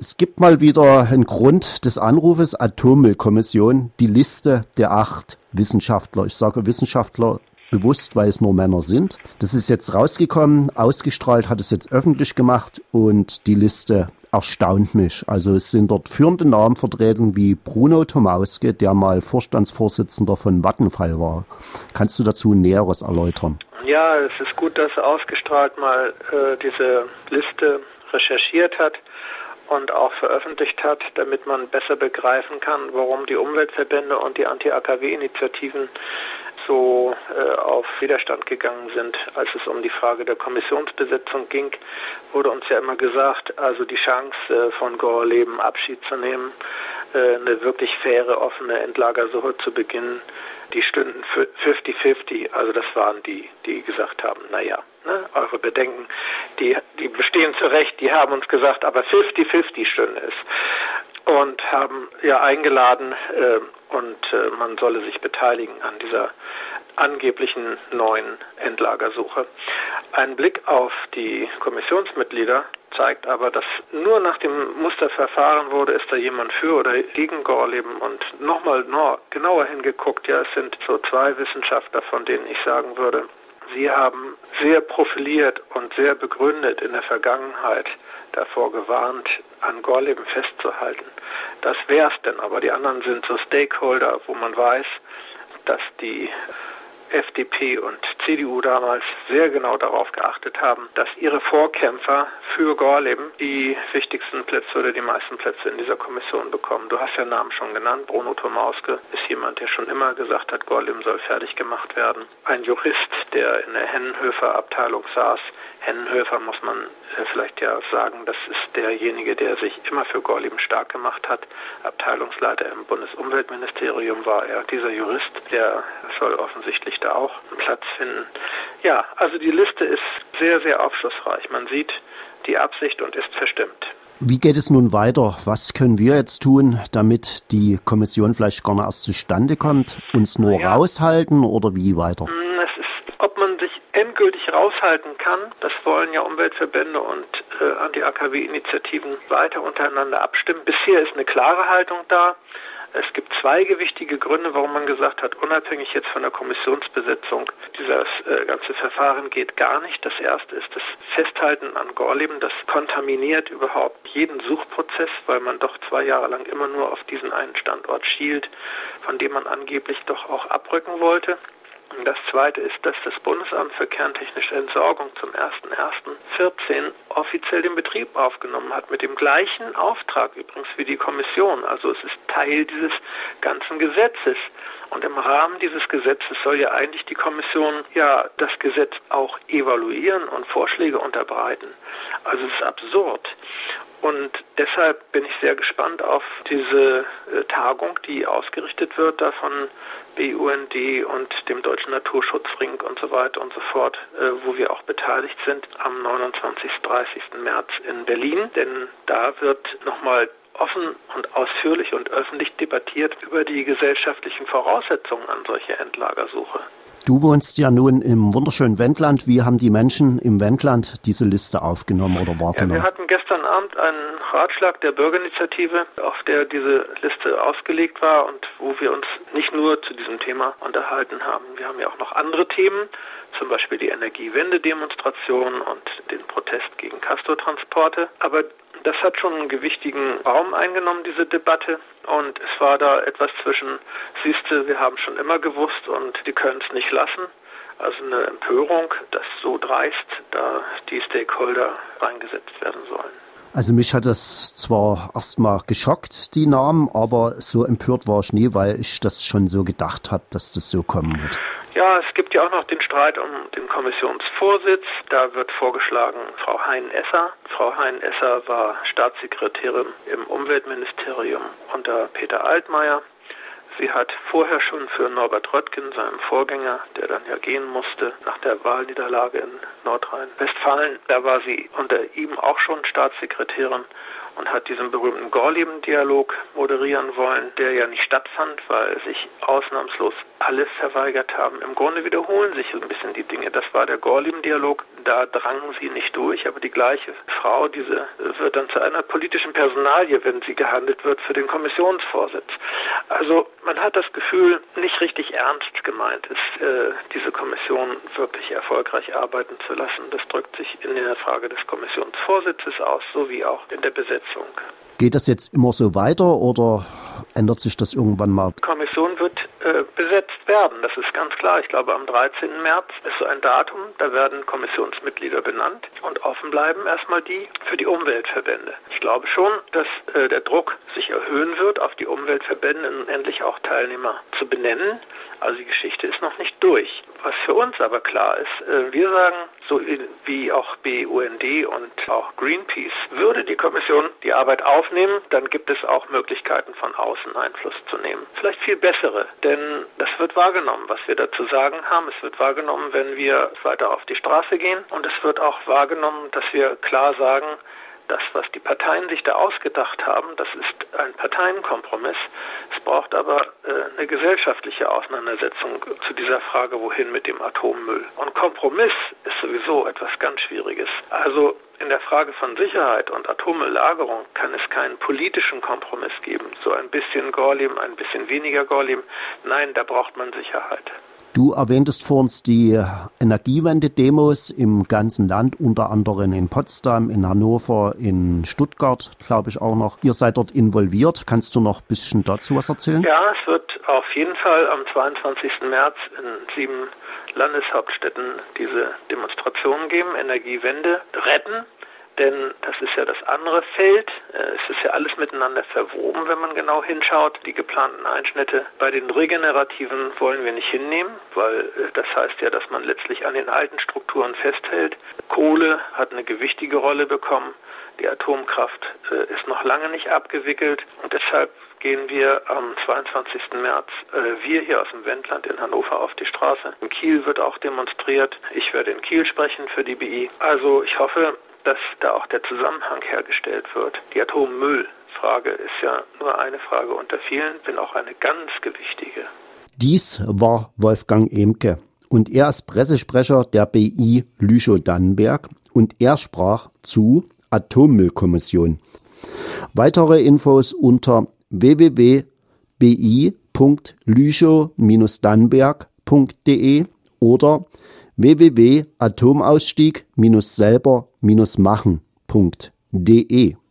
Es gibt mal wieder einen Grund des Anrufes Atommüllkommission, die Liste der acht Wissenschaftler. Ich sage Wissenschaftler bewusst, weil es nur Männer sind. Das ist jetzt rausgekommen, ausgestrahlt, hat es jetzt öffentlich gemacht und die Liste erstaunt mich. Also es sind dort führende Namen vertreten wie Bruno Tomauske, der mal Vorstandsvorsitzender von Vattenfall war. Kannst du dazu Näheres erläutern? Ja, es ist gut, dass ausgestrahlt mal äh, diese Liste recherchiert hat und auch veröffentlicht hat, damit man besser begreifen kann, warum die Umweltverbände und die Anti-AKW-Initiativen so äh, auf Widerstand gegangen sind, als es um die Frage der Kommissionsbesetzung ging, wurde uns ja immer gesagt, also die Chance äh, von Gorleben Abschied zu nehmen, äh, eine wirklich faire, offene Endlagersuche zu beginnen, die stünden 50-50. Also das waren die, die gesagt haben, naja, ne, eure Bedenken, die, die bestehen zu Recht, die haben uns gesagt, aber 50-50 stünde es. Und haben ja eingeladen äh, und äh, man solle sich beteiligen an dieser angeblichen neuen Endlagersuche. Ein Blick auf die Kommissionsmitglieder zeigt aber, dass nur nach dem Musterverfahren wurde, ist da jemand für oder gegen Gorleben und nochmal no, genauer hingeguckt. Ja, es sind so zwei Wissenschaftler, von denen ich sagen würde, sie haben sehr profiliert und sehr begründet in der Vergangenheit davor gewarnt, an Gorleben festzuhalten. Das wär's denn, aber die anderen sind so Stakeholder, wo man weiß, dass die FDP und CDU damals sehr genau darauf geachtet haben, dass ihre Vorkämpfer für Gorleben die wichtigsten Plätze oder die meisten Plätze in dieser Kommission bekommen. Du hast ja Namen schon genannt. Bruno Tomauske ist jemand, der schon immer gesagt hat, Gorleben soll fertig gemacht werden. Ein Jurist, der in der Hennenhöfer Abteilung saß, Hennenhöfer muss man äh, vielleicht ja sagen, das ist derjenige, der sich immer für Gorleben stark gemacht hat. Abteilungsleiter im Bundesumweltministerium war er. Dieser Jurist, der soll offensichtlich da auch einen Platz finden. Ja, also die Liste ist sehr, sehr aufschlussreich. Man sieht die Absicht und ist verstimmt. Wie geht es nun weiter? Was können wir jetzt tun, damit die Kommission vielleicht gar nicht erst zustande kommt? Uns nur ja. raushalten oder wie weiter? Hm, es ist, ob man sich endgültig raushalten kann, das wollen ja Umweltverbände und äh, Anti-AKW-Initiativen weiter untereinander abstimmen. Bisher ist eine klare Haltung da. Es gibt zwei gewichtige Gründe, warum man gesagt hat, unabhängig jetzt von der Kommissionsbesetzung, dieses äh, ganze Verfahren geht gar nicht. Das erste ist das Festhalten an Gorleben. Das kontaminiert überhaupt jeden Suchprozess, weil man doch zwei Jahre lang immer nur auf diesen einen Standort schielt, von dem man angeblich doch auch abrücken wollte. Das zweite ist, dass das Bundesamt für kerntechnische Entsorgung zum 01.01.14 offiziell den Betrieb aufgenommen hat, mit dem gleichen Auftrag übrigens wie die Kommission. Also es ist Teil dieses ganzen Gesetzes. Und im Rahmen dieses Gesetzes soll ja eigentlich die Kommission ja das Gesetz auch evaluieren und Vorschläge unterbreiten. Also es ist absurd. Und deshalb bin ich sehr gespannt auf diese äh, Tagung, die ausgerichtet wird, da von BUND und dem Deutschen Naturschutzring und so weiter und so fort, äh, wo wir auch beteiligt sind am 29. 30. März in Berlin. Denn da wird nochmal offen und ausführlich und öffentlich debattiert über die gesellschaftlichen Voraussetzungen an solche Endlagersuche. Du wohnst ja nun im wunderschönen Wendland. Wie haben die Menschen im Wendland diese Liste aufgenommen oder wahrgenommen? Ja, wir hatten gestern Abend einen Ratschlag der Bürgerinitiative, auf der diese Liste ausgelegt war und wo wir uns nicht nur zu diesem Thema unterhalten haben. Wir haben ja auch noch andere Themen, zum Beispiel die Energiewende-Demonstration und den Protest gegen Castortransporte. Aber das hat schon einen gewichtigen Raum eingenommen, diese Debatte. Und es war da etwas zwischen, siehste, wir haben schon immer gewusst und die können es nicht lassen. Also eine Empörung, dass so dreist da die Stakeholder reingesetzt werden sollen. Also mich hat das zwar erstmal geschockt, die Namen, aber so empört war ich nie, weil ich das schon so gedacht habe, dass das so kommen wird. Ja, es gibt ja auch noch den Streit um den Kommissionsvorsitz. Da wird vorgeschlagen Frau Hein-Esser. Frau Hein-Esser war Staatssekretärin im Umweltministerium unter Peter Altmaier. Sie hat vorher schon für Norbert Röttgen, seinem Vorgänger, der dann ja gehen musste, nach der Wahlniederlage in Nordrhein-Westfalen, da war sie unter ihm auch schon Staatssekretärin und hat diesen berühmten Gorleben-Dialog moderieren wollen, der ja nicht stattfand, weil sich ausnahmslos alle verweigert haben. Im Grunde wiederholen sich ein bisschen die Dinge. Das war der Gorleben-Dialog, da drangen sie nicht durch, aber die gleiche Frau, diese wird dann zu einer politischen Personalie, wenn sie gehandelt wird, für den Kommissionsvorsitz. Also man hat das Gefühl, nicht richtig ernst gemeint ist, äh, diese Kommission wirklich erfolgreich arbeiten zu lassen. Das drückt sich in der Frage des Kommissionsvorsitzes aus, sowie auch in der Besetzung. Geht das jetzt immer so weiter oder ändert sich das irgendwann mal? Die Kommission wird äh, besetzt werden, das ist ganz klar. Ich glaube, am 13. März ist so ein Datum, da werden Kommissionsmitglieder benannt und offen bleiben erstmal die für die Umweltverbände. Ich glaube schon, dass äh, der Druck sich erhöhen wird, auf die Umweltverbände endlich auch Teilnehmer zu benennen. Also die Geschichte ist noch nicht durch. Was für uns aber klar ist, äh, wir sagen, so wie auch BUND und auch Greenpeace, würde die Kommission die Arbeit aufnehmen, dann gibt es auch Möglichkeiten von außen Einfluss zu nehmen. Vielleicht viel bessere, denn das wird wahrgenommen, was wir dazu sagen haben. Es wird wahrgenommen, wenn wir weiter auf die Straße gehen und es wird auch wahrgenommen, dass wir klar sagen, das, was die Parteien sich da ausgedacht haben, das ist ein Parteienkompromiss. Es braucht aber äh, eine gesellschaftliche Auseinandersetzung zu dieser Frage, wohin mit dem Atommüll. Und Kompromiss ist sowieso etwas ganz Schwieriges. Also in der Frage von Sicherheit und Atommülllagerung kann es keinen politischen Kompromiss geben. So ein bisschen Gorleben, ein bisschen weniger Gorleben. Nein, da braucht man Sicherheit. Du erwähntest vor uns die Energiewende-Demos im ganzen Land, unter anderem in Potsdam, in Hannover, in Stuttgart, glaube ich auch noch. Ihr seid dort involviert. Kannst du noch ein bisschen dazu was erzählen? Ja, es wird auf jeden Fall am 22. März in sieben Landeshauptstädten diese Demonstrationen geben, Energiewende retten. Denn das ist ja das andere Feld. Äh, es ist ja alles miteinander verwoben, wenn man genau hinschaut. Die geplanten Einschnitte bei den regenerativen wollen wir nicht hinnehmen, weil äh, das heißt ja, dass man letztlich an den alten Strukturen festhält. Kohle hat eine gewichtige Rolle bekommen. Die Atomkraft äh, ist noch lange nicht abgewickelt und deshalb gehen wir am 22. März, äh, wir hier aus dem Wendland in Hannover auf die Straße. In Kiel wird auch demonstriert. Ich werde in Kiel sprechen für die BI. Also ich hoffe, dass da auch der Zusammenhang hergestellt wird. Die Atommüllfrage ist ja nur eine Frage unter vielen, wenn auch eine ganz gewichtige. Dies war Wolfgang Emke und er ist Pressesprecher der BI Lüchow-Dannenberg und er sprach zu Atommüllkommission. Weitere Infos unter www.lüchow-dannenberg.de oder www.atomausstieg-selber-machen.de